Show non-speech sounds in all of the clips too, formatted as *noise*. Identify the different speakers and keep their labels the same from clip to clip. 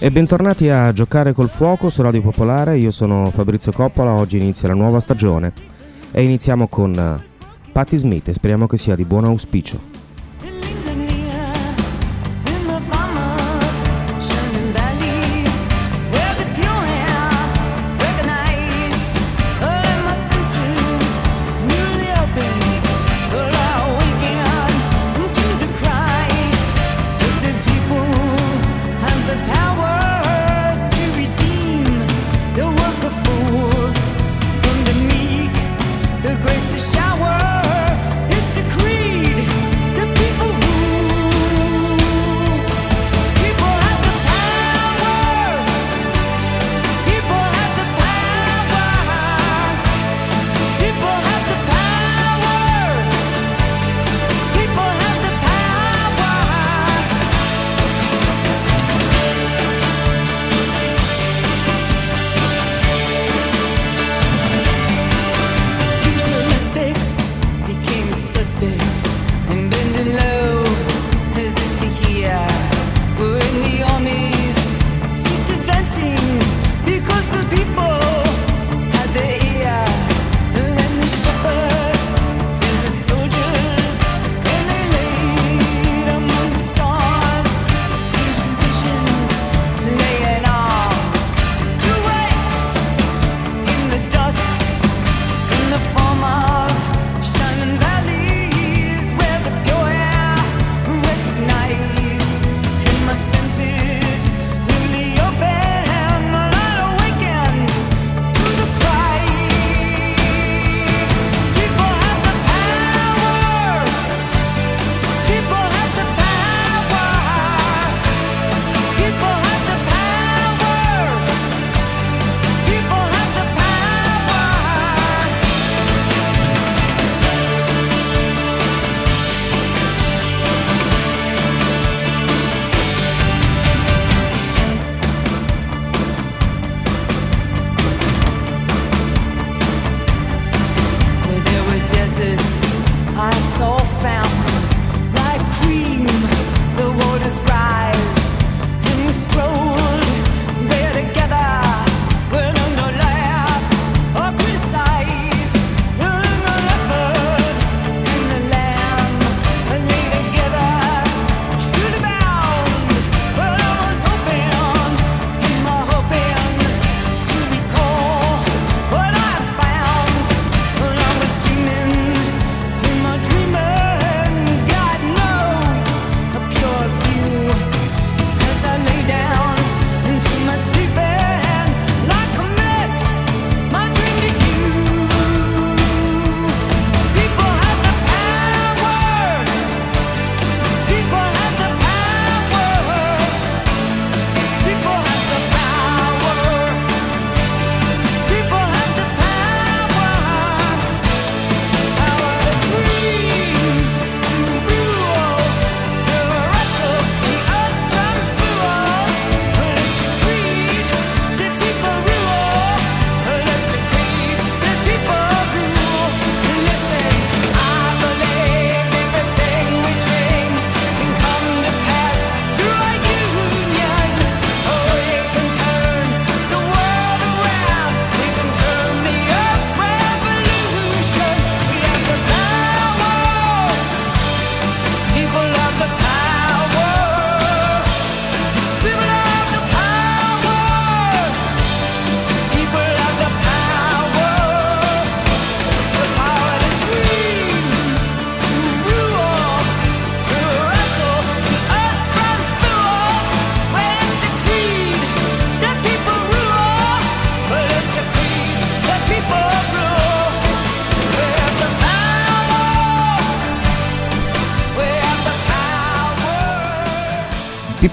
Speaker 1: E bentornati a Giocare col Fuoco su Radio Popolare, io sono Fabrizio Coppola, oggi inizia la nuova stagione. E iniziamo con Patti Smith e speriamo che sia di buon auspicio.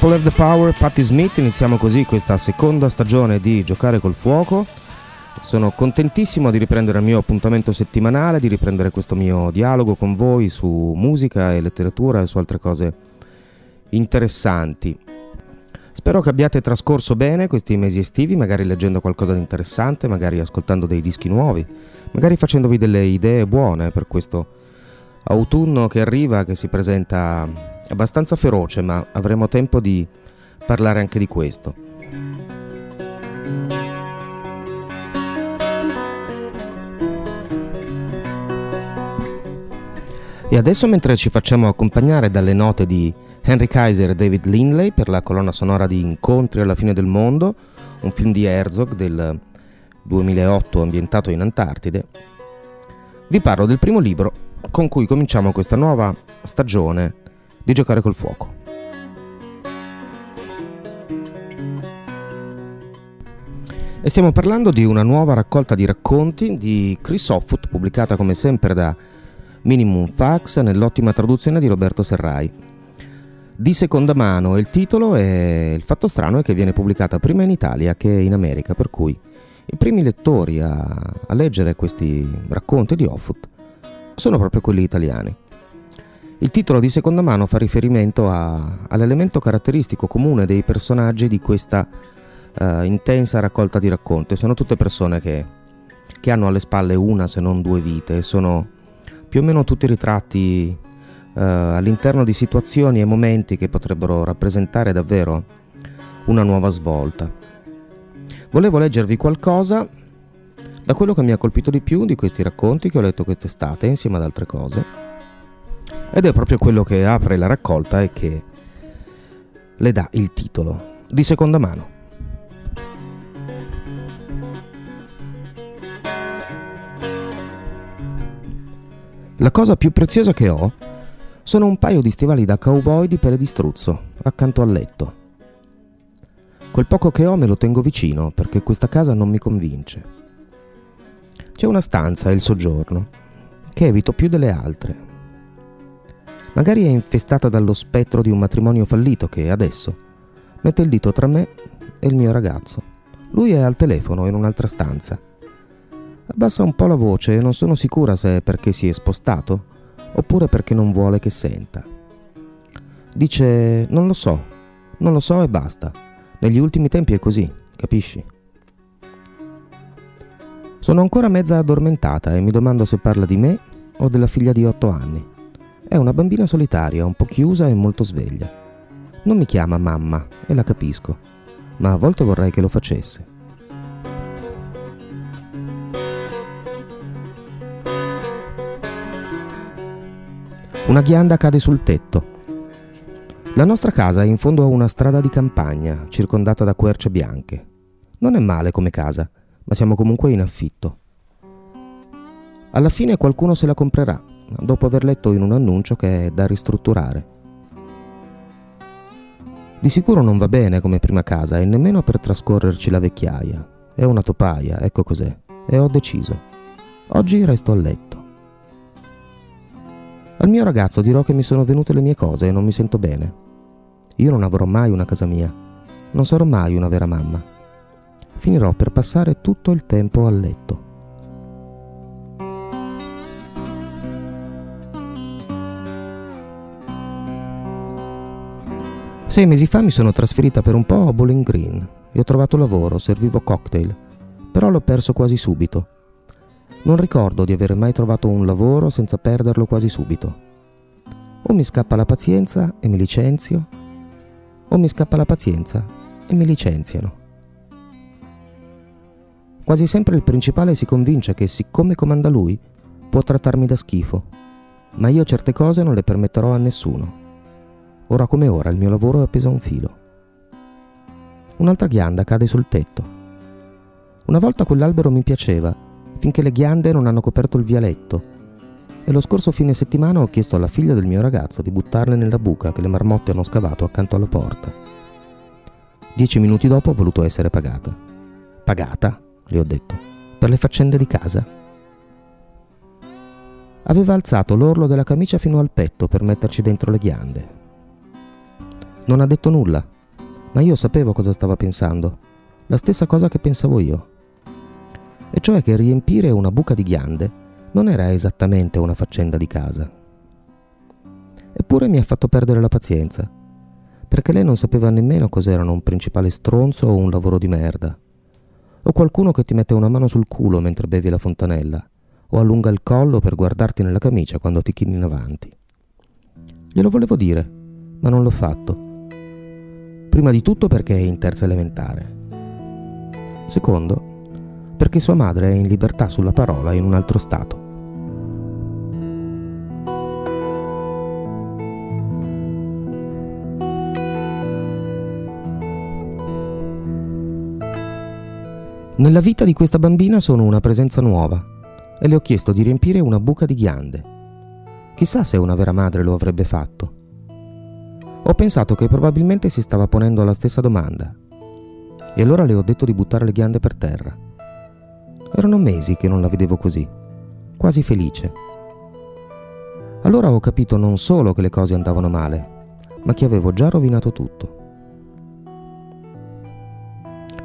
Speaker 1: People Have the Power, Patti Smith, iniziamo così questa seconda stagione di Giocare col Fuoco. Sono contentissimo di riprendere il mio appuntamento settimanale, di riprendere questo mio dialogo con voi su musica e letteratura e su altre cose interessanti. Spero che abbiate trascorso bene questi mesi estivi, magari leggendo qualcosa di interessante, magari ascoltando dei dischi nuovi, magari facendovi delle idee buone per questo autunno che arriva, che si presenta abbastanza feroce, ma avremo tempo di parlare anche di questo.
Speaker 2: E adesso mentre ci facciamo accompagnare dalle note di Henry Kaiser e David Lindley per la colonna sonora di Incontri alla fine del mondo, un film di Herzog del 2008 ambientato in Antartide, vi parlo del primo libro con cui cominciamo questa nuova stagione di giocare col fuoco. E stiamo parlando di una nuova raccolta di racconti di Chris Offutt, pubblicata come sempre da Minimum Fax nell'ottima traduzione di Roberto Serrai. Di seconda mano il titolo e il fatto strano è che viene pubblicata prima in Italia che in America, per cui i primi lettori a, a leggere questi racconti di Offutt sono proprio quelli italiani. Il titolo di seconda mano fa riferimento a, all'elemento caratteristico comune dei personaggi di questa uh, intensa raccolta di racconti. Sono tutte persone che, che hanno alle spalle una se non due vite, sono più o meno tutti ritratti uh, all'interno di situazioni e momenti che potrebbero rappresentare davvero una nuova svolta. Volevo leggervi qualcosa da quello che mi ha colpito di più di questi racconti che ho letto quest'estate insieme ad altre cose. Ed è proprio quello che apre la raccolta e che le dà il titolo di seconda mano. La cosa più preziosa che ho sono un paio di stivali da cowboy di pelle di struzzo, accanto al letto. Quel poco che ho me lo tengo vicino perché questa casa non mi convince. C'è una stanza, il soggiorno, che evito più delle altre. Magari è infestata dallo spettro di un matrimonio fallito che adesso mette il dito tra me e il mio ragazzo. Lui è al telefono in un'altra stanza Abbassa un po' la voce e non sono sicura se è perché si è spostato oppure perché non vuole che senta. Dice non lo so, non lo so e basta. Negli ultimi tempi è così, capisci? Sono ancora mezza addormentata e mi domando se parla di me o della figlia di otto anni. È una bambina solitaria, un po' chiusa e molto sveglia. Non mi chiama mamma e la capisco, ma a volte vorrei che lo facesse. Una ghianda cade sul tetto. La nostra casa è in fondo a una strada di campagna, circondata da querce bianche. Non è male come casa, ma siamo comunque in affitto. Alla fine qualcuno se la comprerà, dopo aver letto in un annuncio che è da ristrutturare. Di sicuro non va bene come prima casa e nemmeno per trascorrerci la vecchiaia. È una topaia, ecco cos'è. E ho deciso. Oggi resto a letto. Al mio ragazzo dirò che mi sono venute le mie cose e non mi sento bene. Io non avrò mai una casa mia. Non sarò mai una vera mamma. Finirò per passare tutto il tempo a letto. Sei mesi fa mi sono trasferita per un po' a Bowling Green e ho trovato lavoro, servivo cocktail, però l'ho perso quasi subito non ricordo di aver mai trovato un lavoro senza perderlo quasi subito. O mi scappa la pazienza e mi licenzio, o mi scappa la pazienza e mi licenziano. Quasi sempre il principale si convince che siccome comanda lui, può trattarmi da schifo, ma io certe cose non le permetterò a nessuno. Ora come ora il mio lavoro è appeso a un filo. Un'altra ghianda cade sul tetto. Una volta quell'albero mi piaceva finché le ghiande non hanno coperto il vialetto. E lo scorso fine settimana ho chiesto alla figlia del mio ragazzo di buttarle nella buca che le marmotte hanno scavato accanto alla porta. Dieci minuti dopo ho voluto essere pagata. Pagata, le ho detto, per le faccende di casa. Aveva alzato l'orlo della camicia fino al petto per metterci dentro le ghiande. Non ha detto nulla, ma io sapevo cosa stava pensando, la stessa cosa che pensavo io e cioè che riempire una buca di ghiande non era esattamente una faccenda di casa. Eppure mi ha fatto perdere la pazienza, perché lei non sapeva nemmeno cos'erano un principale stronzo o un lavoro di merda, o qualcuno che ti mette una mano sul culo mentre bevi la fontanella, o allunga il collo per guardarti nella camicia quando ti chini in avanti. Glielo volevo dire, ma non l'ho fatto. Prima di tutto perché è in terza elementare Secondo, perché sua madre è in libertà sulla parola in un altro Stato. Nella vita di questa bambina sono una presenza nuova e le ho chiesto di riempire una buca di ghiande. Chissà se una vera madre lo avrebbe fatto. Ho pensato che probabilmente si stava ponendo la stessa domanda e allora le ho detto di buttare le ghiande per terra. Erano mesi che non la vedevo così, quasi felice. Allora ho capito non solo che le cose andavano male, ma che avevo già rovinato tutto.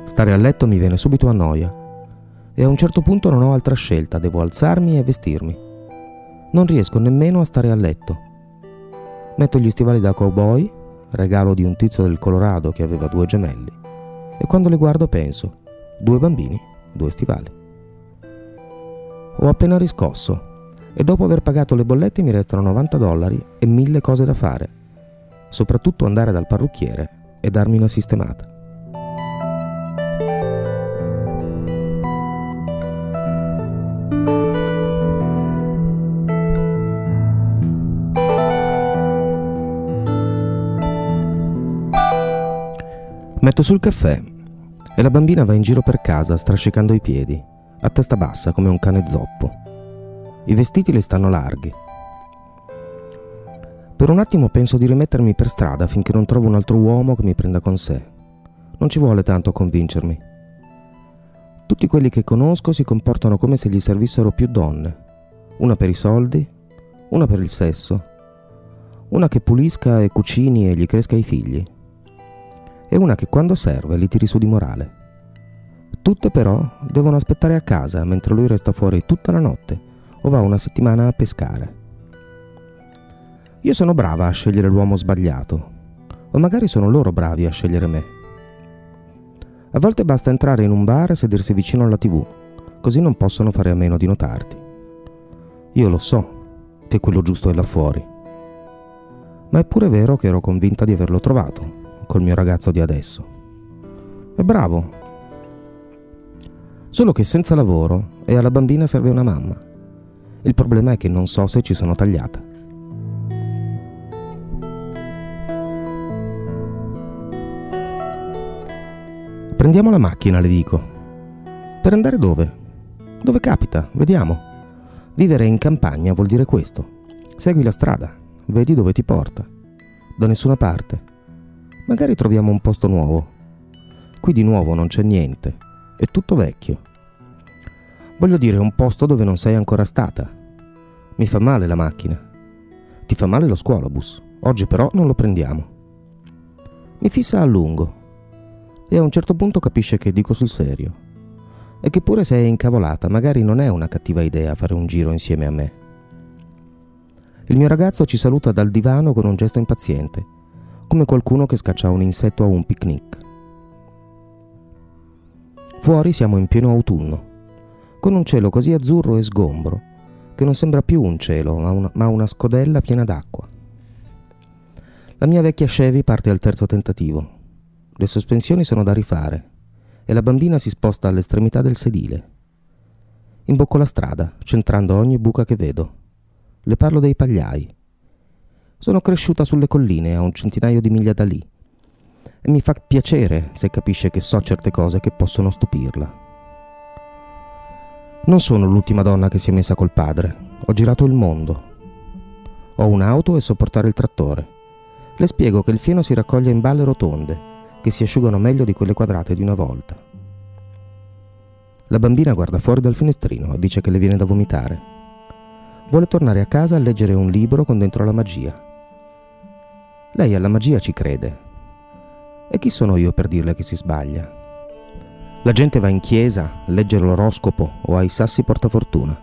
Speaker 2: Stare a letto mi viene subito a noia e a un certo punto non ho altra scelta, devo alzarmi e vestirmi. Non riesco nemmeno a stare a letto. Metto gli stivali da cowboy, regalo di un tizio del Colorado che aveva due gemelli, e quando li guardo penso, due bambini, due stivali. Ho appena riscosso e dopo aver pagato le bollette mi restano 90 dollari e mille cose da fare, soprattutto andare dal parrucchiere e darmi una sistemata. Metto sul caffè e la bambina va in giro per casa strascicando i piedi, a testa bassa come un cane zoppo. I vestiti le stanno larghi. Per un attimo penso di rimettermi per strada finché non trovo un altro uomo che mi prenda con sé. Non ci vuole tanto a convincermi. Tutti quelli che conosco si comportano come se gli servissero più donne. Una per i soldi, una per il sesso, una che pulisca e cucini e gli cresca i figli e una che quando serve li tiri su di morale. Tutte però devono aspettare a casa mentre lui resta fuori tutta la notte o va una settimana a pescare. Io sono brava a scegliere l'uomo sbagliato, o magari sono loro bravi a scegliere me. A volte basta entrare in un bar e sedersi vicino alla tv, così non possono fare a meno di notarti. Io lo so che quello giusto è là fuori, ma è pure vero che ero convinta di averlo trovato col mio ragazzo di adesso. È bravo. Solo che senza lavoro e alla bambina serve una mamma. Il problema è che non so se ci sono tagliata. Prendiamo la macchina, le dico. Per andare dove? Dove capita? Vediamo. Vivere in campagna vuol dire questo. Segui la strada, vedi dove ti porta. Da nessuna parte. Magari troviamo un posto nuovo. Qui di nuovo non c'è niente, è tutto vecchio. Voglio dire un posto dove non sei ancora stata. Mi fa male la macchina. Ti fa male lo scuolabus. Oggi però non lo prendiamo. Mi fissa a lungo e a un certo punto capisce che dico sul serio. E che pure se è incavolata, magari non è una cattiva idea fare un giro insieme a me. Il mio ragazzo ci saluta dal divano con un gesto impaziente come qualcuno che scaccia un insetto a un picnic. Fuori siamo in pieno autunno, con un cielo così azzurro e sgombro che non sembra più un cielo, ma una, ma una scodella piena d'acqua. La mia vecchia Chevy parte al terzo tentativo. Le sospensioni sono da rifare e la bambina si sposta all'estremità del sedile. Imbocco la strada, centrando ogni buca che vedo. Le parlo dei pagliai, sono cresciuta sulle colline a un centinaio di miglia da lì e mi fa piacere se capisce che so certe cose che possono stupirla. Non sono l'ultima donna che si è messa col padre, ho girato il mondo. Ho un'auto e so portare il trattore. Le spiego che il fieno si raccoglie in balle rotonde, che si asciugano meglio di quelle quadrate di una volta. La bambina guarda fuori dal finestrino e dice che le viene da vomitare. Vuole tornare a casa a leggere un libro con dentro la magia lei alla magia ci crede. E chi sono io per dirle che si sbaglia? La gente va in chiesa, legge l'oroscopo o ai sassi portafortuna.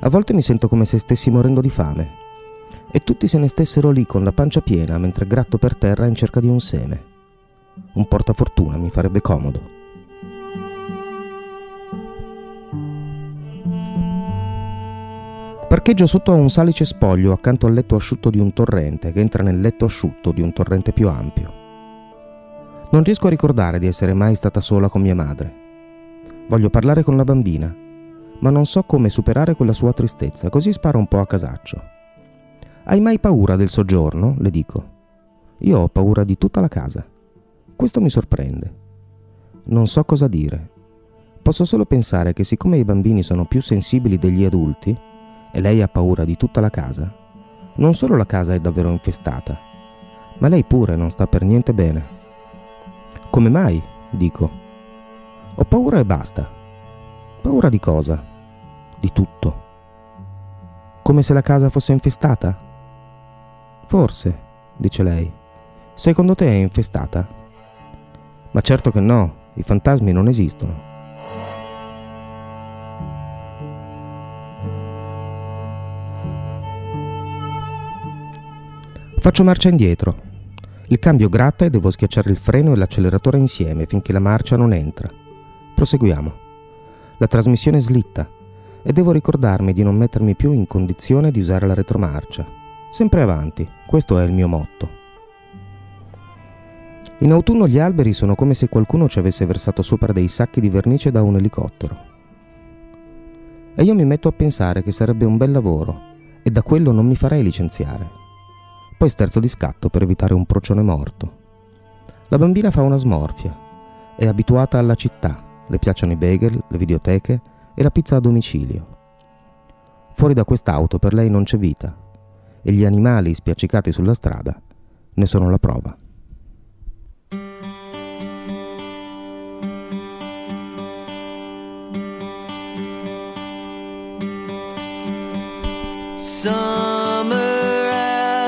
Speaker 2: A volte mi sento come se stessi morendo di fame e tutti se ne stessero lì con la pancia piena mentre gratto per terra in cerca di un seme. Un portafortuna mi farebbe comodo. Parcheggio sotto a un salice spoglio accanto al letto asciutto di un torrente che entra nel letto asciutto di un torrente più ampio.
Speaker 1: Non riesco a ricordare di essere mai stata sola con mia madre. Voglio parlare con la bambina, ma non so come superare quella sua tristezza, così sparo un po' a casaccio. Hai mai paura del soggiorno? le dico. Io ho paura di tutta la casa. Questo mi sorprende. Non so cosa dire. Posso solo pensare che siccome i bambini sono più sensibili degli adulti, e lei ha paura di tutta la casa, non solo la casa è davvero infestata, ma lei pure non sta per niente bene. Come mai? dico. Ho paura e basta. Paura di cosa? Di tutto. Come se la casa fosse infestata? Forse, dice lei. Secondo te è infestata? Ma certo che no, i fantasmi non esistono. Faccio marcia indietro. Il cambio gratta e devo schiacciare il freno e l'acceleratore insieme finché la marcia non entra. Proseguiamo. La trasmissione slitta e devo ricordarmi di non mettermi più in condizione di usare la retromarcia. Sempre avanti, questo è il mio motto. In autunno gli alberi sono come se qualcuno ci avesse versato sopra dei sacchi di vernice da un elicottero. E io mi metto a pensare che sarebbe un bel lavoro e da quello non mi farei licenziare poi sterzo di scatto per evitare un procione morto. La bambina fa una smorfia. È abituata alla città, le piacciono i bagel, le videoteche e la pizza a domicilio. Fuori da quest'auto per lei non c'è vita e gli animali spiaccicati sulla strada ne sono la prova. Summer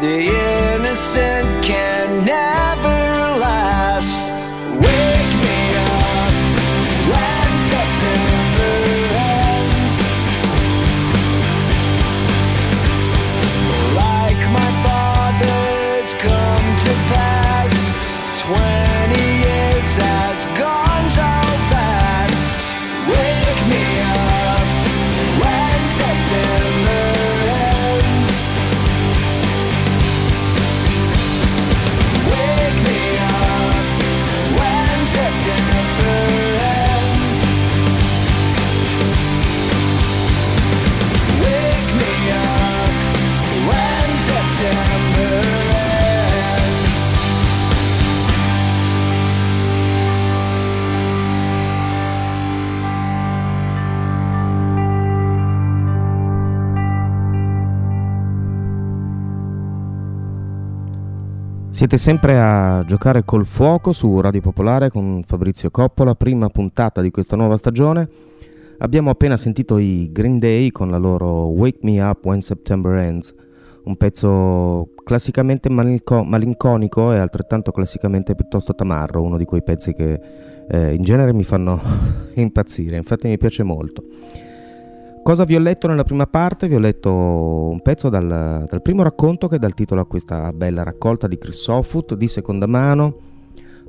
Speaker 2: The innocent can Siete sempre a giocare col fuoco su Radio Popolare con Fabrizio Coppola, prima puntata di questa nuova stagione. Abbiamo appena sentito i Green Day con la loro Wake Me Up When September Ends, un pezzo classicamente malinco- malinconico e altrettanto classicamente piuttosto tamarro, uno di quei pezzi che eh, in genere mi fanno *laughs* impazzire, infatti mi piace molto. Cosa vi ho letto nella prima parte? Vi ho letto un pezzo dal, dal primo racconto che dà il titolo a questa bella raccolta di Chris Sofut di seconda mano,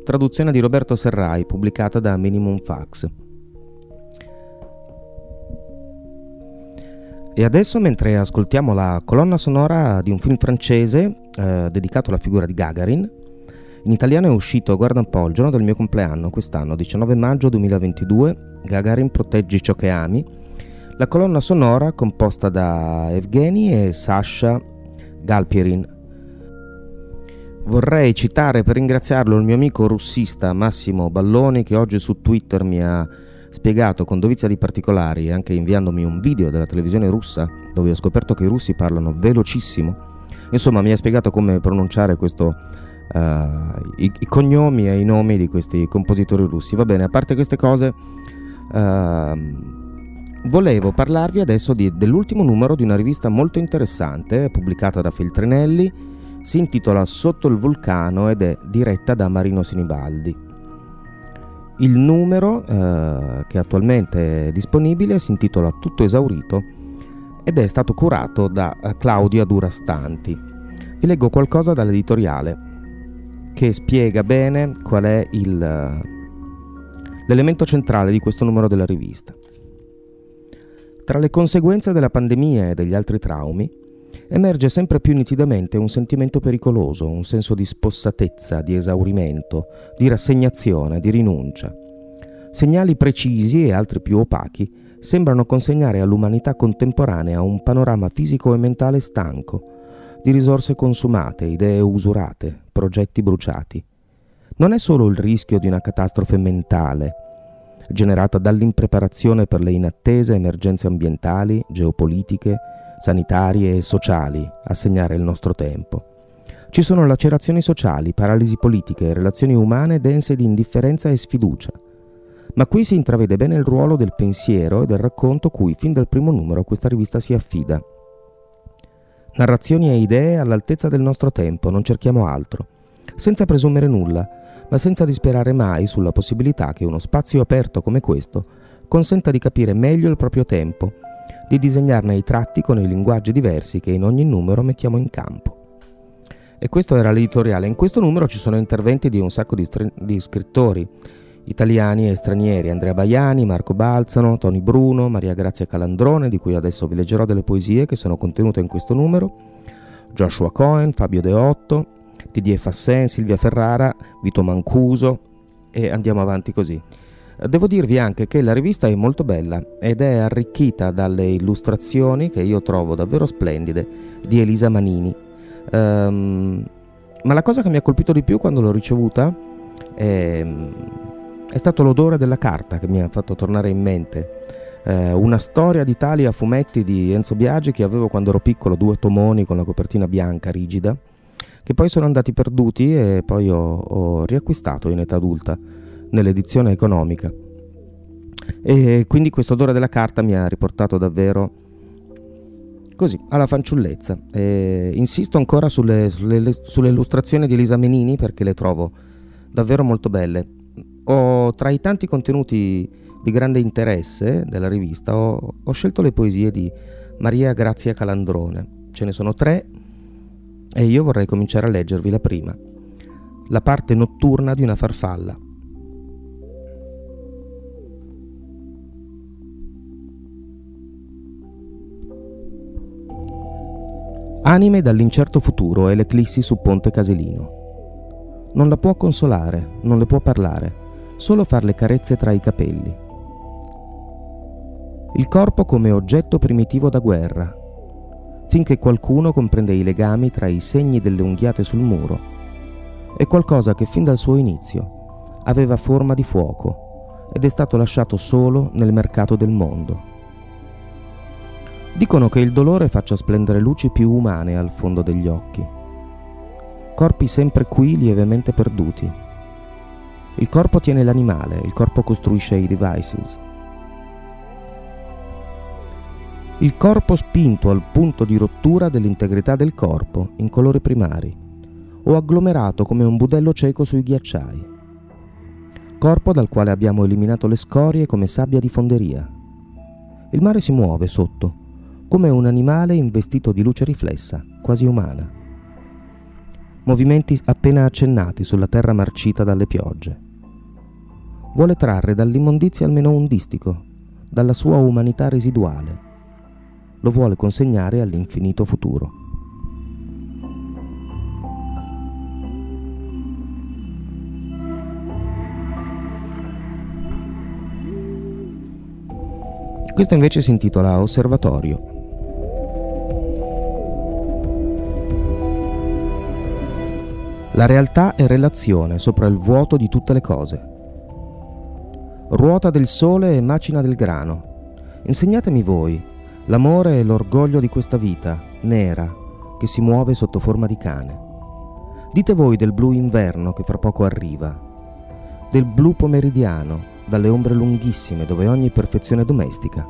Speaker 2: traduzione di Roberto Serrai, pubblicata da Minimum Fax. E adesso, mentre ascoltiamo la colonna sonora di un film francese eh, dedicato alla figura di Gagarin, in italiano è uscito, guarda un po', il giorno del mio compleanno, quest'anno, 19 maggio 2022, Gagarin proteggi ciò che ami, la colonna sonora composta da Evgeny e Sasha Galpierin. Vorrei citare per ringraziarlo il mio amico russista Massimo Balloni che oggi su Twitter mi ha spiegato con dovizia di particolari, anche inviandomi un video della televisione russa dove ho scoperto che i russi parlano velocissimo. Insomma, mi ha spiegato come pronunciare questo, uh, i, i, cognomi e i nomi di questi compositori russi. Va bene, a parte queste cose, uh, Volevo parlarvi adesso di, dell'ultimo numero di una rivista molto interessante pubblicata da Feltrinelli, si intitola Sotto il vulcano ed è diretta da Marino Sinibaldi. Il numero eh, che attualmente è disponibile si intitola Tutto esaurito ed è stato curato da eh, Claudia Durastanti. Vi leggo qualcosa dall'editoriale che spiega bene qual è il, eh, l'elemento centrale di questo numero della rivista. Tra le conseguenze della pandemia e degli altri traumi, emerge sempre più nitidamente un sentimento pericoloso, un senso di spossatezza, di esaurimento, di rassegnazione, di rinuncia. Segnali precisi e altri più opachi sembrano consegnare all'umanità contemporanea un panorama fisico e mentale stanco, di risorse consumate, idee usurate, progetti bruciati. Non è solo il rischio di una catastrofe mentale, generata dall'impreparazione per le inattese emergenze ambientali, geopolitiche, sanitarie e sociali a segnare il nostro tempo. Ci sono lacerazioni sociali, paralisi politiche e relazioni umane dense di indifferenza e sfiducia. Ma qui si intravede bene il ruolo del pensiero e del racconto cui fin dal primo numero questa rivista si affida. Narrazioni e idee all'altezza del nostro tempo, non cerchiamo altro, senza presumere nulla, ma senza disperare mai sulla possibilità che uno spazio aperto come questo consenta di capire meglio il proprio tempo, di disegnarne i tratti con i linguaggi diversi che in ogni numero mettiamo in campo. E questo era l'editoriale. In questo numero ci sono interventi di un sacco di, str- di scrittori italiani e stranieri, Andrea Baiani, Marco Balzano, Tony Bruno, Maria Grazia Calandrone, di cui adesso vi leggerò delle poesie che sono contenute in questo numero, Joshua Cohen, Fabio Deotto, Didier Fassin, Silvia Ferrara, Vito Mancuso e andiamo avanti così. Devo dirvi anche che la rivista è molto bella ed è arricchita dalle illustrazioni che io trovo davvero splendide di Elisa Manini. Um, ma la cosa che mi ha colpito di più quando l'ho ricevuta è, è stato l'odore della carta che mi ha fatto tornare in mente. Eh, una storia d'Italia a fumetti di Enzo Biagi che avevo quando ero piccolo, due tomoni con la copertina bianca rigida che poi sono andati perduti e poi ho, ho riacquistato in età adulta nell'edizione economica. E quindi questo odore della carta mi ha riportato davvero così alla fanciullezza. E insisto ancora sulle, sulle, sulle, illustrazioni di Elisa Menini perché le trovo davvero molto belle. Ho, tra i tanti contenuti di grande interesse della rivista ho, ho scelto le poesie di Maria Grazia Calandrone. Ce ne sono tre e io vorrei cominciare a leggervi la prima. la parte notturna di una farfalla. Anime dall'incerto futuro e l'eclissi su Ponte Caselino. Non la può consolare, non le può parlare, solo farle carezze tra i capelli. Il corpo come oggetto primitivo da guerra, finché qualcuno comprende i legami tra i segni delle unghiate sul muro. È qualcosa che fin dal suo inizio aveva forma di fuoco ed è stato lasciato solo nel mercato del mondo. Dicono che il dolore faccia splendere luci più umane al fondo degli occhi. Corpi sempre qui lievemente perduti. Il corpo tiene l'animale, il corpo costruisce i devices. Il corpo spinto al punto di rottura dell'integrità del corpo in colori primari, o agglomerato come un budello cieco sui ghiacciai. Corpo dal quale abbiamo eliminato le scorie come sabbia di fonderia. Il mare si muove sotto, come un animale investito di luce riflessa, quasi umana. Movimenti appena accennati sulla terra marcita dalle piogge. Vuole trarre dall'immondizia almeno un distico, dalla sua umanità residuale. Lo vuole consegnare all'infinito futuro. Questa invece si intitola Osservatorio La realtà è relazione sopra il vuoto di tutte le cose. Ruota del sole e macina del grano. Insegnatemi voi l'amore e l'orgoglio di questa vita, nera, che si muove sotto forma di cane. Dite voi del blu inverno che fra poco arriva, del blu pomeridiano, dalle ombre lunghissime dove ogni perfezione domestica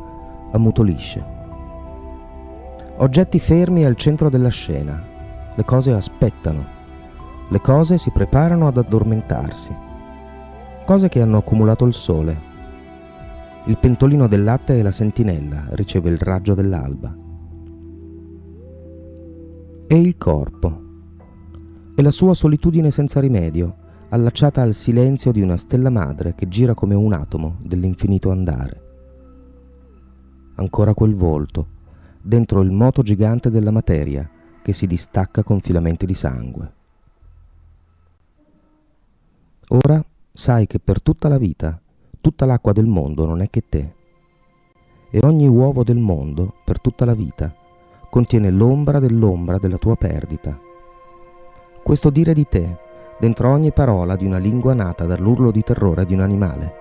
Speaker 2: ammutolisce. Oggetti fermi al centro della scena, le cose aspettano le cose si preparano ad addormentarsi. Cose che hanno accumulato il sole. Il pentolino del latte e la sentinella riceve il raggio dell'alba. E il corpo. E la sua solitudine senza rimedio, allacciata al silenzio di una stella madre che gira come un atomo dell'infinito andare. Ancora quel volto, dentro il moto gigante della materia che si distacca con filamenti di sangue. Ora sai che per tutta la vita, tutta l'acqua del mondo non è che te. E ogni uovo del mondo, per tutta la vita, contiene l'ombra dell'ombra della tua perdita. Questo dire di te, dentro ogni parola di una lingua nata dall'urlo di terrore di un animale.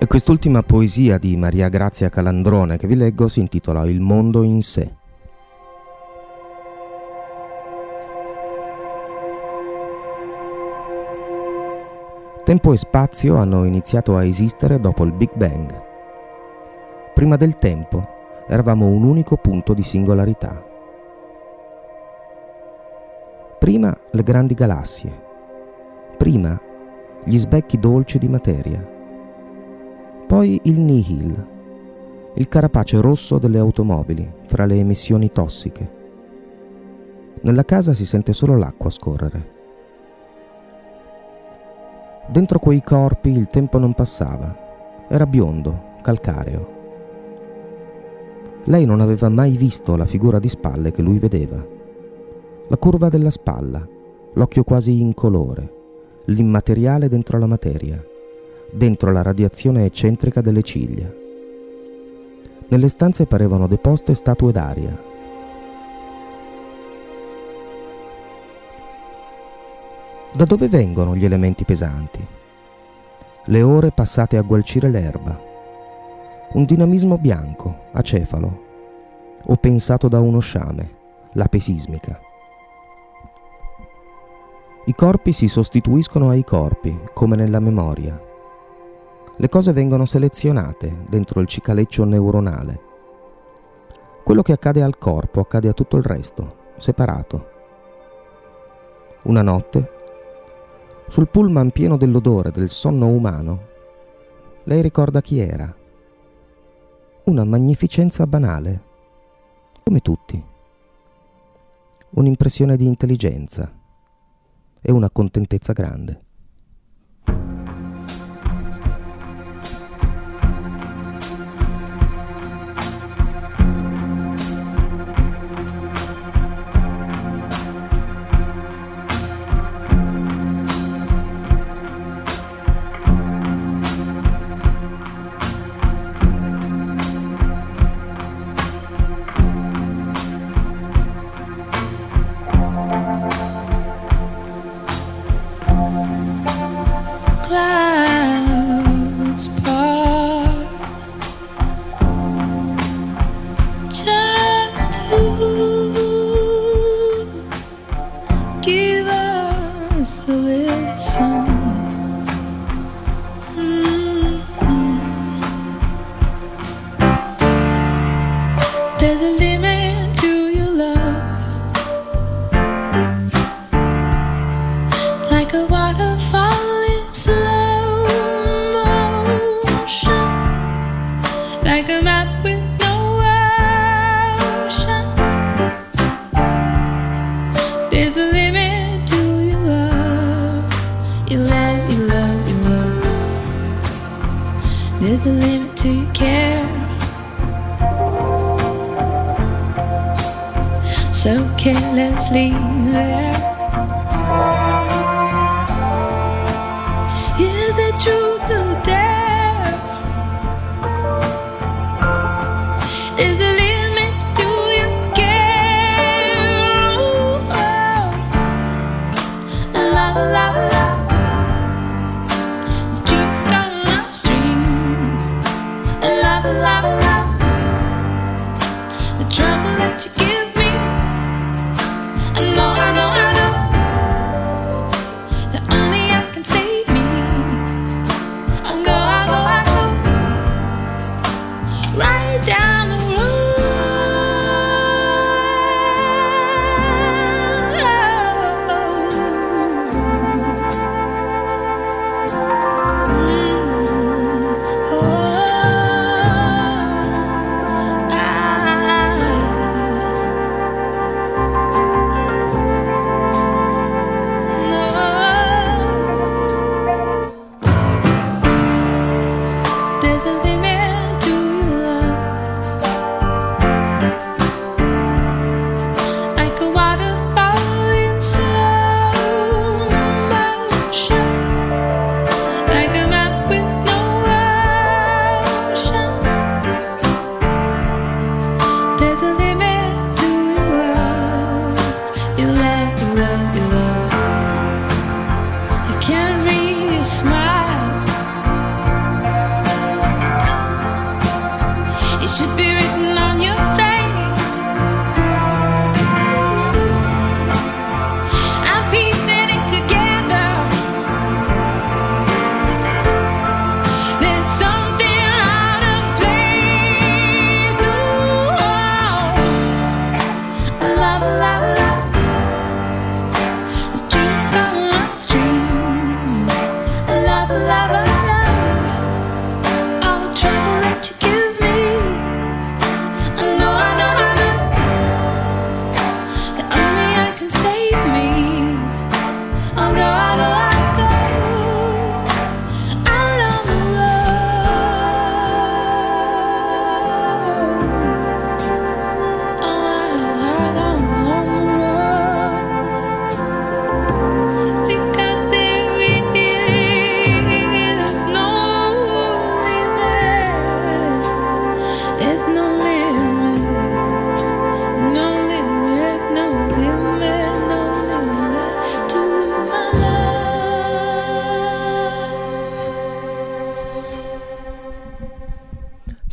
Speaker 2: E quest'ultima poesia di Maria Grazia Calandrone che vi leggo si intitola Il mondo in sé. Tempo e spazio hanno iniziato a esistere dopo il Big Bang. Prima del tempo eravamo un unico punto di singolarità. Prima le grandi galassie, prima gli sbecchi dolci di materia poi il nihil, il carapace rosso delle automobili fra le emissioni tossiche. Nella casa si sente solo l'acqua scorrere. Dentro quei corpi il tempo non passava, era biondo, calcareo. Lei non aveva mai visto la figura di spalle che lui vedeva. La curva della spalla, l'occhio quasi incolore, l'immateriale dentro la materia dentro la radiazione eccentrica delle ciglia. Nelle stanze parevano deposte statue d'aria. Da dove vengono gli elementi pesanti? Le ore passate a gualcire l'erba. Un dinamismo bianco, acefalo, o pensato da uno sciame, l'ape sismica. I corpi si sostituiscono ai corpi, come nella memoria le cose vengono selezionate dentro il cicaleccio neuronale. Quello che accade al corpo accade a tutto il resto, separato. Una notte, sul pullman pieno dell'odore del sonno umano,
Speaker 3: lei ricorda chi era. Una magnificenza banale, come tutti. Un'impressione di intelligenza e una contentezza grande.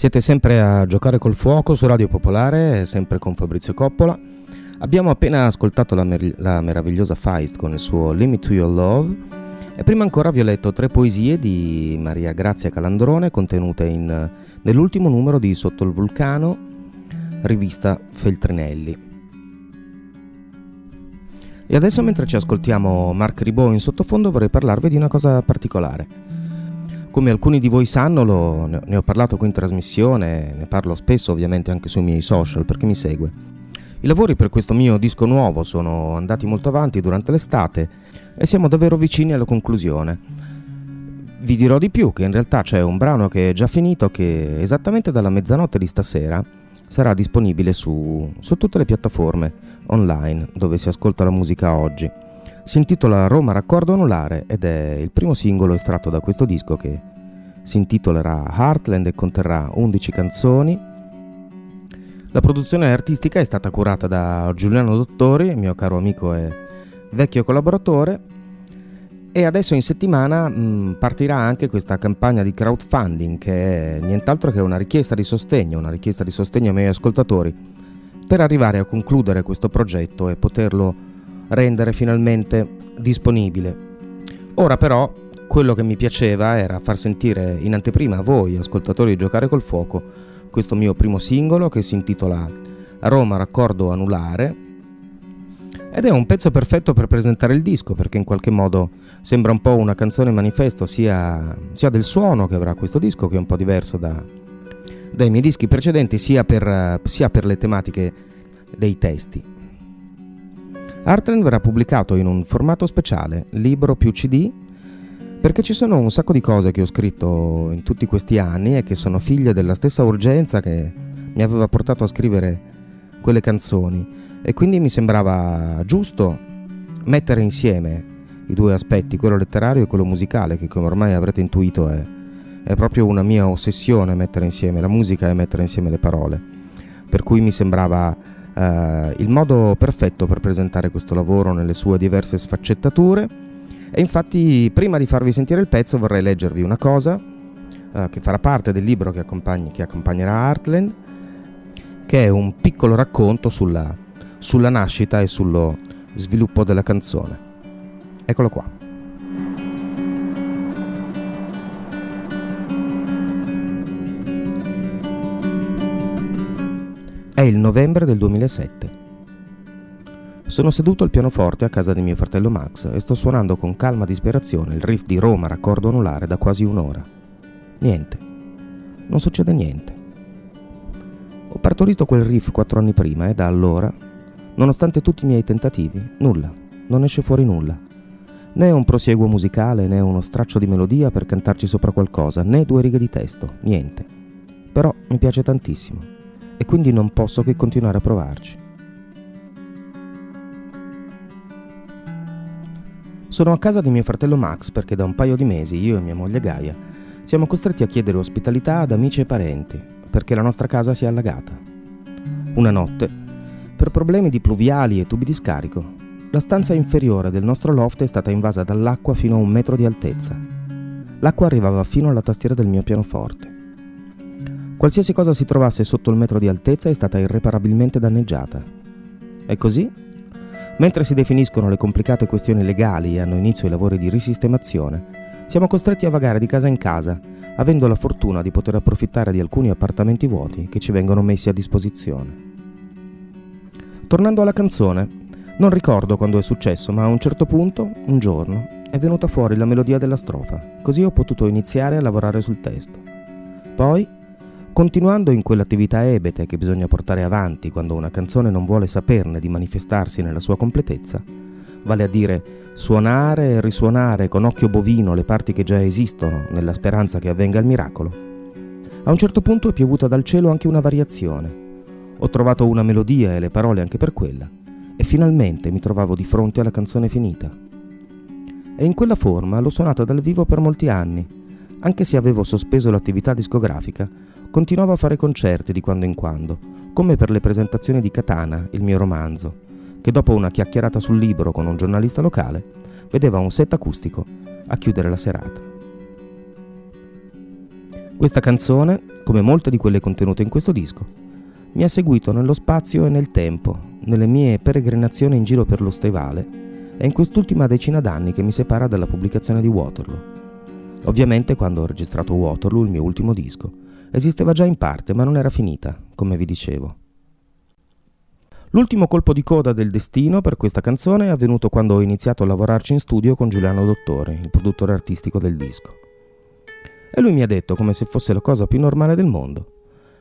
Speaker 3: Siete sempre a giocare col fuoco su Radio Popolare, sempre con Fabrizio Coppola. Abbiamo appena ascoltato la, mer- la meravigliosa Feist con il suo Limit to Your Love e prima ancora vi ho letto tre poesie di Maria Grazia Calandrone contenute in, nell'ultimo numero di Sotto il Vulcano, rivista Feltrinelli. E adesso mentre ci ascoltiamo Mark Ribot in sottofondo vorrei parlarvi di una cosa particolare.
Speaker 2: Come alcuni di voi sanno, lo, ne ho parlato qui in trasmissione, ne parlo spesso ovviamente anche sui miei social per chi mi segue. I lavori per questo mio disco nuovo sono andati molto avanti durante l'estate e siamo davvero vicini alla conclusione. Vi dirò di più che in realtà c'è un brano che è già finito che esattamente dalla mezzanotte di stasera sarà disponibile su, su tutte le piattaforme online dove si ascolta la musica oggi. Si intitola Roma Raccordo Anulare ed è il primo singolo estratto da questo disco che si intitolerà Heartland e conterrà 11 canzoni. La produzione artistica è stata curata da Giuliano Dottori, mio caro amico e vecchio collaboratore, e adesso in settimana mh, partirà anche questa campagna di crowdfunding che è nient'altro che una richiesta di sostegno, una richiesta di sostegno ai miei ascoltatori per arrivare a concludere questo progetto e poterlo rendere finalmente disponibile. Ora però quello che mi piaceva era far sentire in anteprima a voi, ascoltatori di Giocare col Fuoco, questo mio primo singolo che si intitola Roma Raccordo Anulare ed è un pezzo perfetto per presentare il disco perché in qualche modo sembra un po' una canzone manifesto sia, sia del suono che avrà questo disco che è un po' diverso da, dai miei dischi precedenti sia per, sia per le tematiche dei testi. Artland verrà pubblicato in un formato speciale, libro più CD, perché ci sono un sacco di cose che ho scritto in tutti questi anni e che sono figlie della stessa urgenza che mi aveva portato a scrivere quelle canzoni e quindi mi sembrava giusto mettere insieme i due aspetti, quello letterario e quello musicale, che come ormai avrete intuito è, è proprio una mia ossessione mettere insieme la musica e mettere insieme le parole. Per cui mi sembrava eh, il modo perfetto per presentare questo lavoro nelle sue diverse sfaccettature. E infatti, prima di farvi sentire il pezzo, vorrei leggervi una cosa eh, che farà parte del libro che, che accompagnerà Heartland, che è un piccolo racconto sulla sulla nascita e sullo sviluppo della canzone. Eccolo qua. È il novembre del 2007. Sono seduto al pianoforte a casa di mio fratello Max e sto suonando con calma disperazione il riff di Roma raccordo anulare da quasi un'ora. Niente. Non succede niente. Ho partorito quel riff quattro anni prima e da allora Nonostante tutti i miei tentativi, nulla, non esce fuori nulla. Né un prosieguo musicale, né uno straccio di melodia per cantarci sopra qualcosa, né due righe di testo, niente. Però mi piace tantissimo e quindi non posso che continuare a provarci. Sono a casa di mio fratello Max perché da un paio di mesi io e mia moglie Gaia siamo costretti a chiedere ospitalità ad amici e parenti perché la nostra casa si è allagata. Una notte per problemi di pluviali e tubi di scarico, la stanza inferiore del nostro loft è stata invasa dall'acqua fino a un metro di altezza. L'acqua arrivava fino alla tastiera del mio pianoforte. Qualsiasi cosa si trovasse sotto il metro di altezza è stata irreparabilmente danneggiata. E così, mentre si definiscono le complicate questioni legali e hanno inizio i lavori di risistemazione, siamo costretti a vagare di casa in casa, avendo la fortuna di poter approfittare di alcuni appartamenti vuoti che ci vengono messi a disposizione. Tornando alla canzone, non ricordo quando è successo, ma a un certo punto, un giorno, è venuta fuori la melodia della strofa, così ho potuto iniziare a lavorare sul testo. Poi, continuando in quell'attività ebete che bisogna portare avanti quando una canzone non vuole saperne di manifestarsi nella sua completezza, vale a dire suonare e risuonare con occhio bovino le parti che già esistono nella speranza che avvenga il miracolo, a un certo punto è piovuta dal cielo anche una variazione, ho trovato una melodia e le parole anche per quella, e finalmente mi trovavo di fronte alla canzone finita. E in quella forma l'ho suonata dal vivo per molti anni. Anche se avevo sospeso l'attività discografica, continuavo a fare concerti di quando in quando, come per le presentazioni di Katana, il mio romanzo, che dopo una chiacchierata sul libro con un giornalista locale, vedeva un set acustico a chiudere la serata. Questa canzone, come molte di quelle contenute in questo disco, mi ha seguito nello spazio e nel tempo, nelle mie peregrinazioni in giro per lo Stevale e in quest'ultima decina d'anni che mi separa dalla pubblicazione di Waterloo. Ovviamente quando ho registrato Waterloo, il mio ultimo disco, esisteva già in parte ma non era finita, come vi dicevo. L'ultimo colpo di coda del destino per questa canzone è avvenuto quando ho iniziato a lavorarci in studio con Giuliano Dottore, il produttore artistico del disco.
Speaker 4: E lui mi ha detto, come se fosse la cosa più normale del mondo,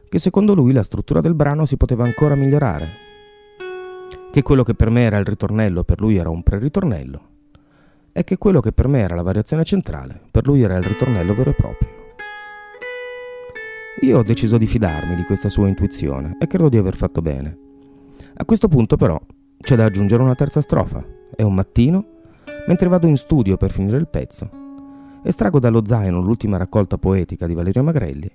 Speaker 4: che secondo lui la struttura del brano si poteva ancora migliorare. Che quello che per me era il ritornello per lui era un pre-ritornello. E che quello che per me era la variazione centrale per lui era il ritornello vero e proprio. Io ho deciso di fidarmi di questa sua intuizione e credo di aver fatto bene. A questo punto però c'è da aggiungere una terza strofa. È un mattino, mentre vado in studio per finire il pezzo, estraggo dallo zaino l'ultima raccolta poetica di Valerio Magrelli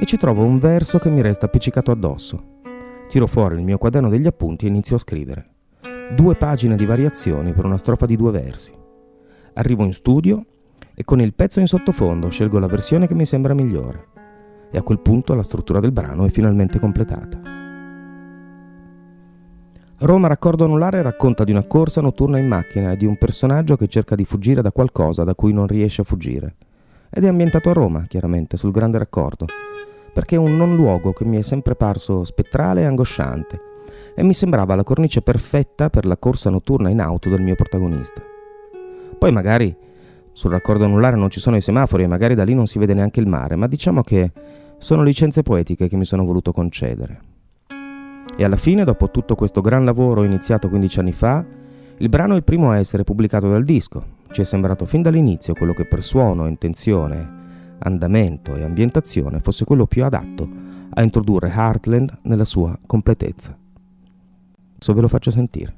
Speaker 4: e ci trovo un verso che mi resta appiccicato addosso. Tiro fuori il mio quaderno degli appunti e inizio a scrivere. Due pagine di variazioni per una strofa di due versi. Arrivo in studio e con il pezzo in sottofondo scelgo la versione che mi sembra migliore. E a quel punto la struttura del brano è finalmente completata. Roma Raccordo Anulare racconta di una corsa notturna in macchina e di un personaggio che cerca di fuggire da qualcosa da cui non riesce a fuggire. Ed è ambientato a Roma, chiaramente, sul Grande Raccordo, perché è un non luogo che mi è sempre parso spettrale e angosciante, e mi sembrava la cornice perfetta per la corsa notturna in auto del mio protagonista. Poi magari sul raccordo anulare non ci sono i semafori e magari da lì non si vede neanche il mare, ma diciamo che sono licenze poetiche che mi sono voluto concedere. E alla fine, dopo tutto questo gran lavoro iniziato 15 anni fa, il brano è il primo a essere pubblicato dal disco. Ci è sembrato fin dall'inizio quello che per suono, intenzione, andamento e ambientazione fosse quello più adatto a introdurre Heartland nella sua completezza. Adesso ve lo faccio sentire.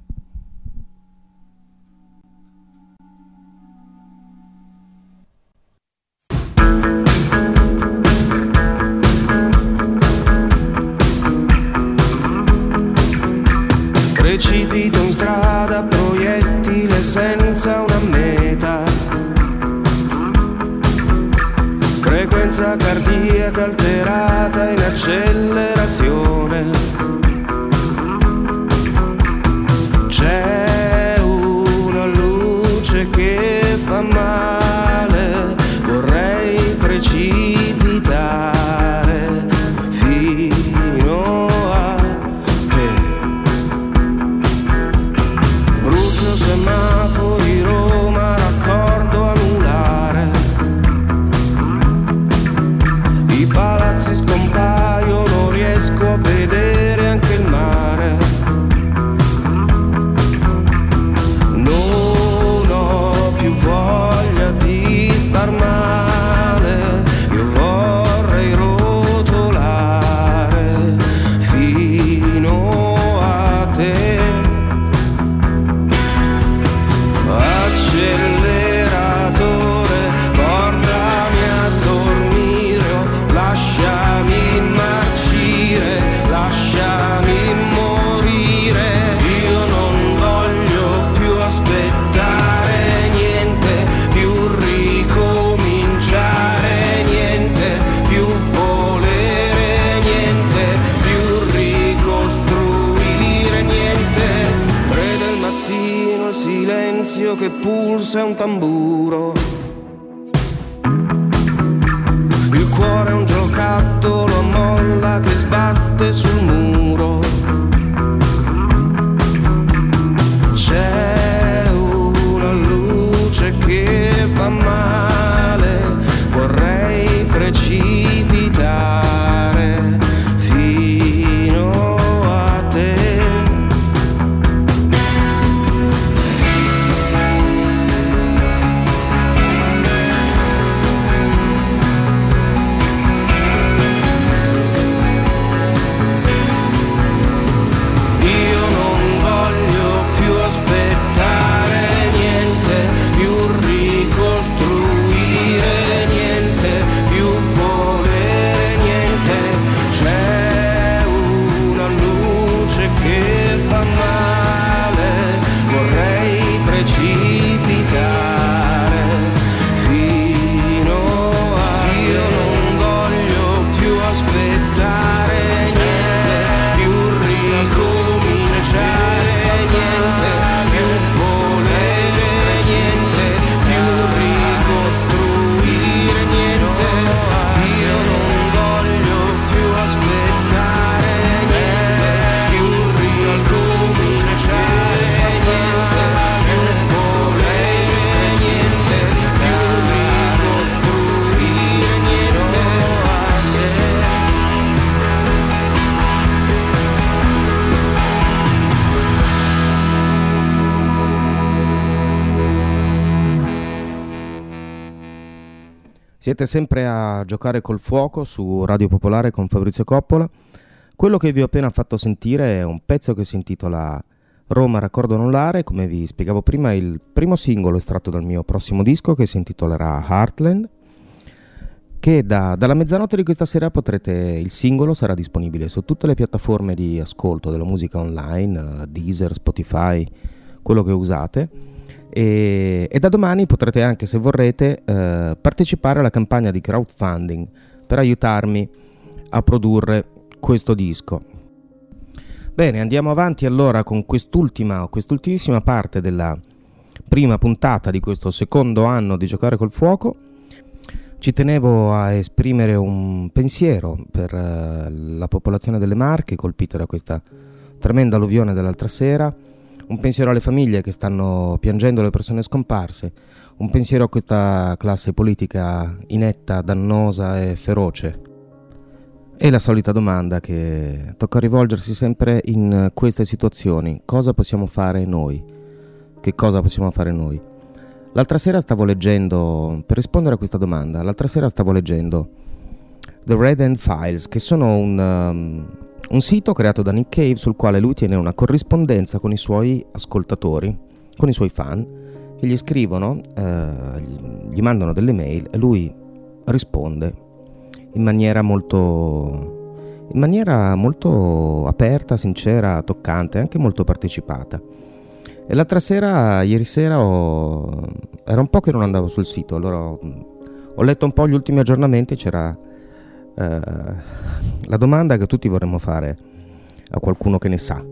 Speaker 2: Siete sempre a giocare col fuoco su Radio Popolare con Fabrizio Coppola. Quello che vi ho appena fatto sentire è un pezzo che si intitola Roma Raccordo Anulare, come vi spiegavo prima, è il primo singolo estratto dal mio prossimo disco che si intitolerà Heartland, che da, dalla mezzanotte di questa sera potrete, il singolo sarà disponibile su tutte le piattaforme di ascolto della musica online, Deezer, Spotify, quello che usate e, e da domani potrete anche, se vorrete, eh, partecipare alla campagna di crowdfunding per aiutarmi a produrre questo disco. Bene, andiamo avanti allora con quest'ultima, quest'ultimissima parte della prima puntata di questo secondo anno di giocare col fuoco. Ci tenevo a esprimere un pensiero per uh, la popolazione delle Marche colpita da questa tremenda alluvione dell'altra sera un pensiero alle famiglie che stanno piangendo le persone scomparse, un pensiero a questa classe politica inetta, dannosa e feroce. E la solita domanda che tocca rivolgersi sempre in queste situazioni, cosa possiamo fare noi? Che cosa possiamo fare noi? L'altra sera stavo leggendo, per rispondere a questa domanda, l'altra sera stavo leggendo The Red End Files, che sono un... Um, un sito creato da Nick Cave sul quale lui tiene una corrispondenza con i suoi ascoltatori, con i suoi fan, che gli scrivono, eh, gli mandano delle mail e lui risponde in maniera molto, in maniera molto aperta, sincera, toccante, anche molto partecipata. E l'altra sera, ieri sera, ho... era un po' che non andavo sul sito, allora ho, ho letto un po' gli ultimi aggiornamenti, c'era la domanda che tutti vorremmo fare a qualcuno che ne sa,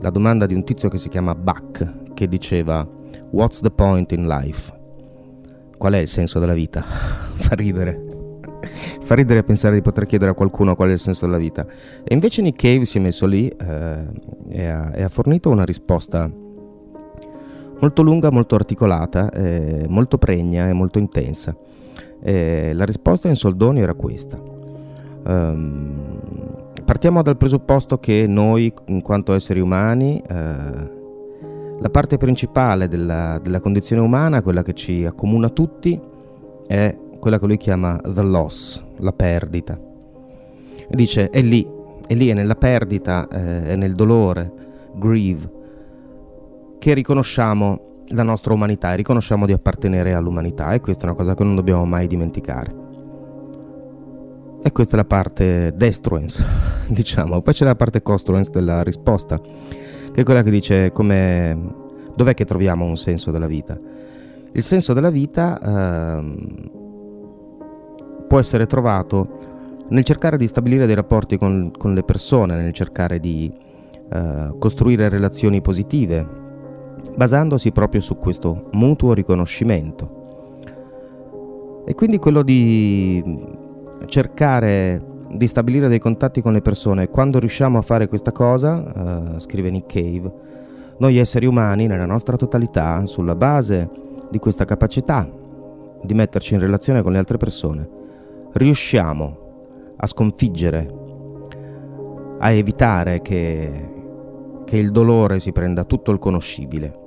Speaker 2: la domanda di un tizio che si chiama Buck, che diceva What's the point in life? Qual è il senso della vita? *laughs* Fa ridere. Fa ridere pensare di poter chiedere a qualcuno qual è il senso della vita. E invece Nick Cave si è messo lì eh, e, ha, e, ha, fornito una risposta molto lunga, molto articolata, eh, molto pregna e molto intensa. E la risposta in soldoni era questa. Um, partiamo dal presupposto che noi, in quanto esseri umani, uh, la parte principale della, della, condizione umana, quella che ci accomuna tutti, è quella che lui chiama the loss, la perdita. E dice, è lì, è lì, è nella perdita, eh, è nel dolore, grieve, che riconosciamo la nostra umanità e riconosciamo di appartenere all'umanità e questa è una cosa che non dobbiamo mai dimenticare. E questa è la parte destruence, *laughs* diciamo. Poi c'è la parte construence della risposta, che è quella che dice come, dov'è che troviamo un senso della vita. Il senso della vita eh, può essere trovato nel cercare di stabilire dei rapporti con, con le persone, nel cercare di eh, costruire relazioni positive, basandosi proprio su questo mutuo riconoscimento. E quindi quello di cercare di stabilire dei contatti con le persone. Quando riusciamo a fare questa cosa, uh, scrive Nick Cave, noi esseri umani nella nostra totalità, sulla base di questa capacità di metterci in relazione con le altre persone, riusciamo a sconfiggere, a evitare che, che il dolore si prenda tutto il conoscibile.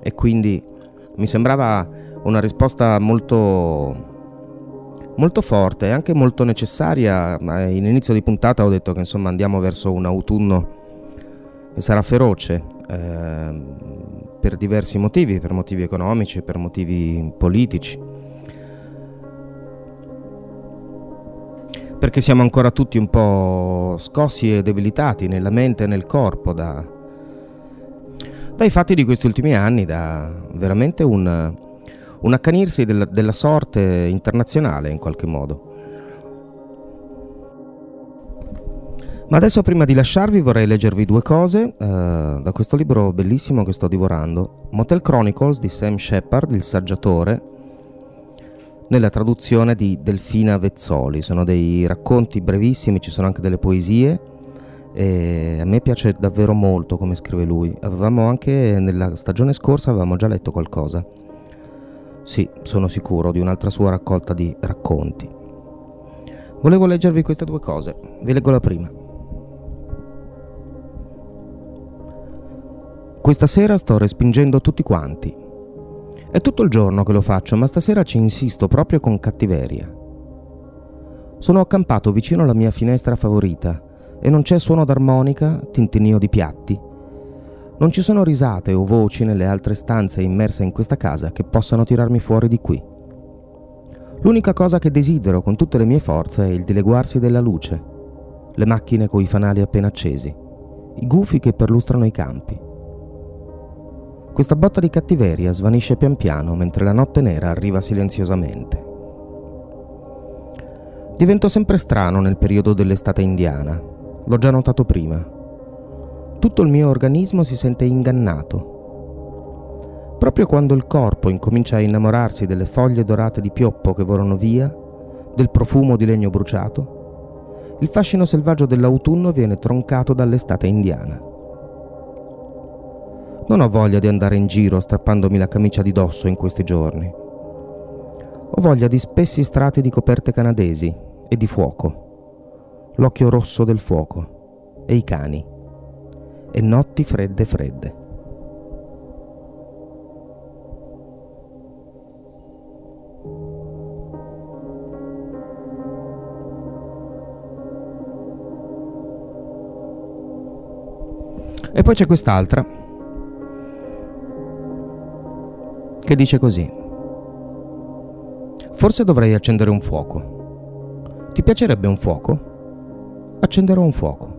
Speaker 2: E quindi mi sembrava una risposta molto molto forte e anche molto necessaria. In inizio di puntata ho detto che insomma andiamo verso un autunno che sarà feroce eh, per diversi motivi, per motivi economici, per motivi politici. Perché siamo ancora tutti un po' scossi e debilitati nella mente e nel corpo da, dai fatti di questi ultimi anni, da veramente un, un accanirsi della, della sorte internazionale in qualche modo. Ma adesso prima di lasciarvi vorrei leggervi due cose uh, da questo libro bellissimo che sto divorando, Motel Chronicles di Sam Shepard, il saggiatore, nella traduzione di Delfina Vezzoli. Sono dei racconti brevissimi, ci sono anche delle poesie e a me piace davvero molto come scrive lui. Avevamo anche nella stagione scorsa avevamo già letto qualcosa. Sì, sono sicuro di un'altra sua raccolta di racconti. Volevo leggervi queste due cose. Vi leggo la prima. Questa sera sto respingendo tutti quanti. È tutto il giorno che lo faccio, ma stasera ci insisto proprio con cattiveria. Sono accampato vicino alla mia finestra favorita e non c'è suono d'armonica, tintinnio di piatti. Non ci sono risate o voci nelle altre stanze immerse in questa casa che possano tirarmi fuori di qui. L'unica cosa che desidero con tutte le mie forze è il dileguarsi della luce, le macchine coi fanali appena accesi, i gufi che perlustrano i campi. Questa botta di cattiveria svanisce pian piano mentre la notte nera arriva silenziosamente. Divento sempre strano nel periodo dell'estate indiana, l'ho già notato prima. Tutto il mio organismo si sente ingannato Proprio quando il corpo incomincia a innamorarsi delle foglie dorate di pioppo che volano via, del profumo di legno bruciato, il fascino selvaggio dell'autunno viene troncato dall'estate indiana. Non ho voglia di andare in giro strappandomi la camicia di dosso in questi giorni. Ho voglia di spessi strati di coperte canadesi e di fuoco, l'occhio rosso del fuoco e i cani, e notti fredde fredde. E poi c'è quest'altra che dice così. Forse dovrei accendere un fuoco. Ti piacerebbe un fuoco? Accenderò un fuoco.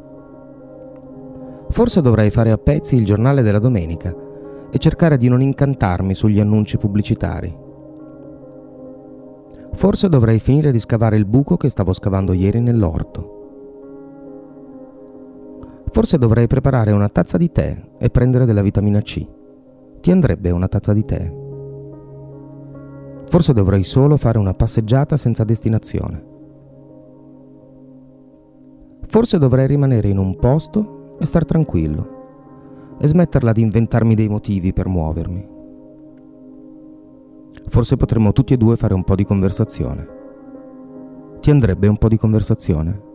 Speaker 2: Forse dovrei fare a pezzi il giornale della domenica e cercare di non incantarmi sugli annunci pubblicitari. Forse dovrei finire di scavare il buco che stavo scavando ieri nell'orto. Forse dovrei preparare una tazza di tè e prendere della vitamina C. Ti andrebbe una tazza di tè? Forse dovrei solo fare una passeggiata senza destinazione. Forse dovrei rimanere in un posto e star tranquillo e smetterla di inventarmi dei motivi per muovermi. Forse potremmo tutti e due fare un po' di conversazione. Ti andrebbe un po' di conversazione?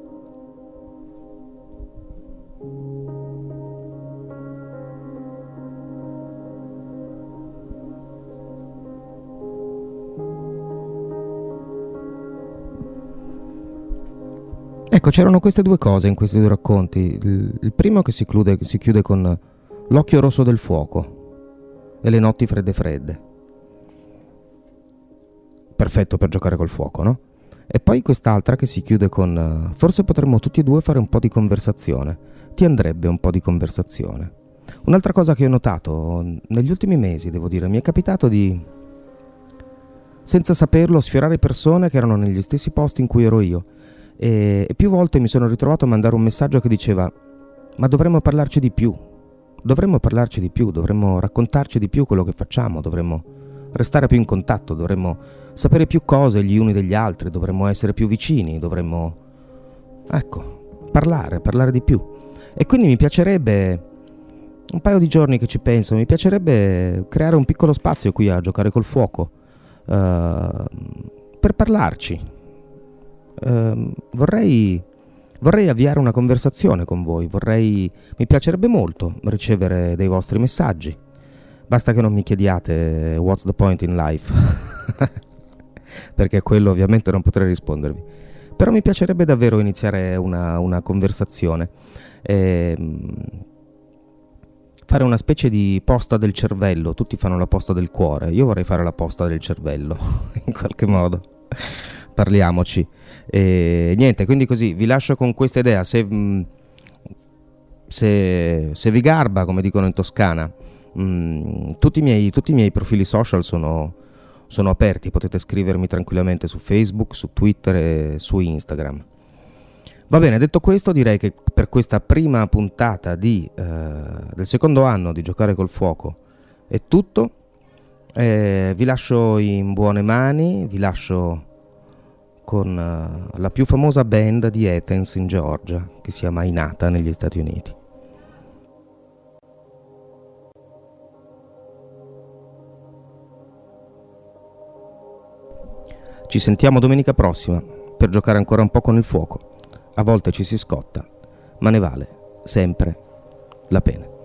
Speaker 2: Ecco, c'erano queste due cose in questi due racconti. Il, il primo che si, chiude, si chiude con l'occhio rosso del fuoco e le notti fredde fredde. Perfetto per giocare col fuoco, no? E poi quest'altra che si chiude con forse potremmo tutti e due fare un po' di conversazione. Ti andrebbe un po' di conversazione. Un'altra cosa che ho notato negli ultimi mesi, devo dire, mi è capitato di, senza saperlo, sfiorare persone che erano negli stessi posti in cui ero io e, più volte mi sono ritrovato a mandare un messaggio che diceva ma dovremmo parlarci di più, dovremmo parlarci di più, dovremmo raccontarci di più quello che facciamo, dovremmo restare più in contatto, dovremmo sapere più cose gli uni degli altri, dovremmo essere più vicini, dovremmo, ecco, parlare, parlare di più. E quindi mi piacerebbe, un paio di giorni che ci penso, mi piacerebbe creare un piccolo spazio qui a giocare col fuoco, uh, per parlarci, Ehm, vorrei, vorrei avviare una conversazione con voi, vorrei, mi piacerebbe molto ricevere dei vostri messaggi. Basta che non mi chiediate what's the point in life, *laughs* perché a quello ovviamente non potrei rispondervi. Però mi piacerebbe davvero iniziare una, una conversazione. E, ehm, fare una specie di posta del cervello, tutti fanno la posta del cuore, io vorrei fare la posta del cervello, *laughs* in qualche modo. Parliamoci. E niente, quindi così vi lascio con questa idea. Se, se, se vi garba, come dicono in Toscana, mh, tutti, i miei, tutti, i miei, profili social sono, sono aperti, potete scrivermi tranquillamente su Facebook, su Twitter e su Instagram. Va bene, detto questo direi che per questa prima puntata di, eh, del secondo anno di Giocare col Fuoco è tutto. Eh, vi lascio in buone mani, vi lascio con uh, la più famosa band di Athens in Georgia, che si chiama Inata negli Stati Uniti. Ci sentiamo domenica prossima per giocare ancora un po' con il fuoco. A volte ci si scotta, ma ne vale sempre la pena.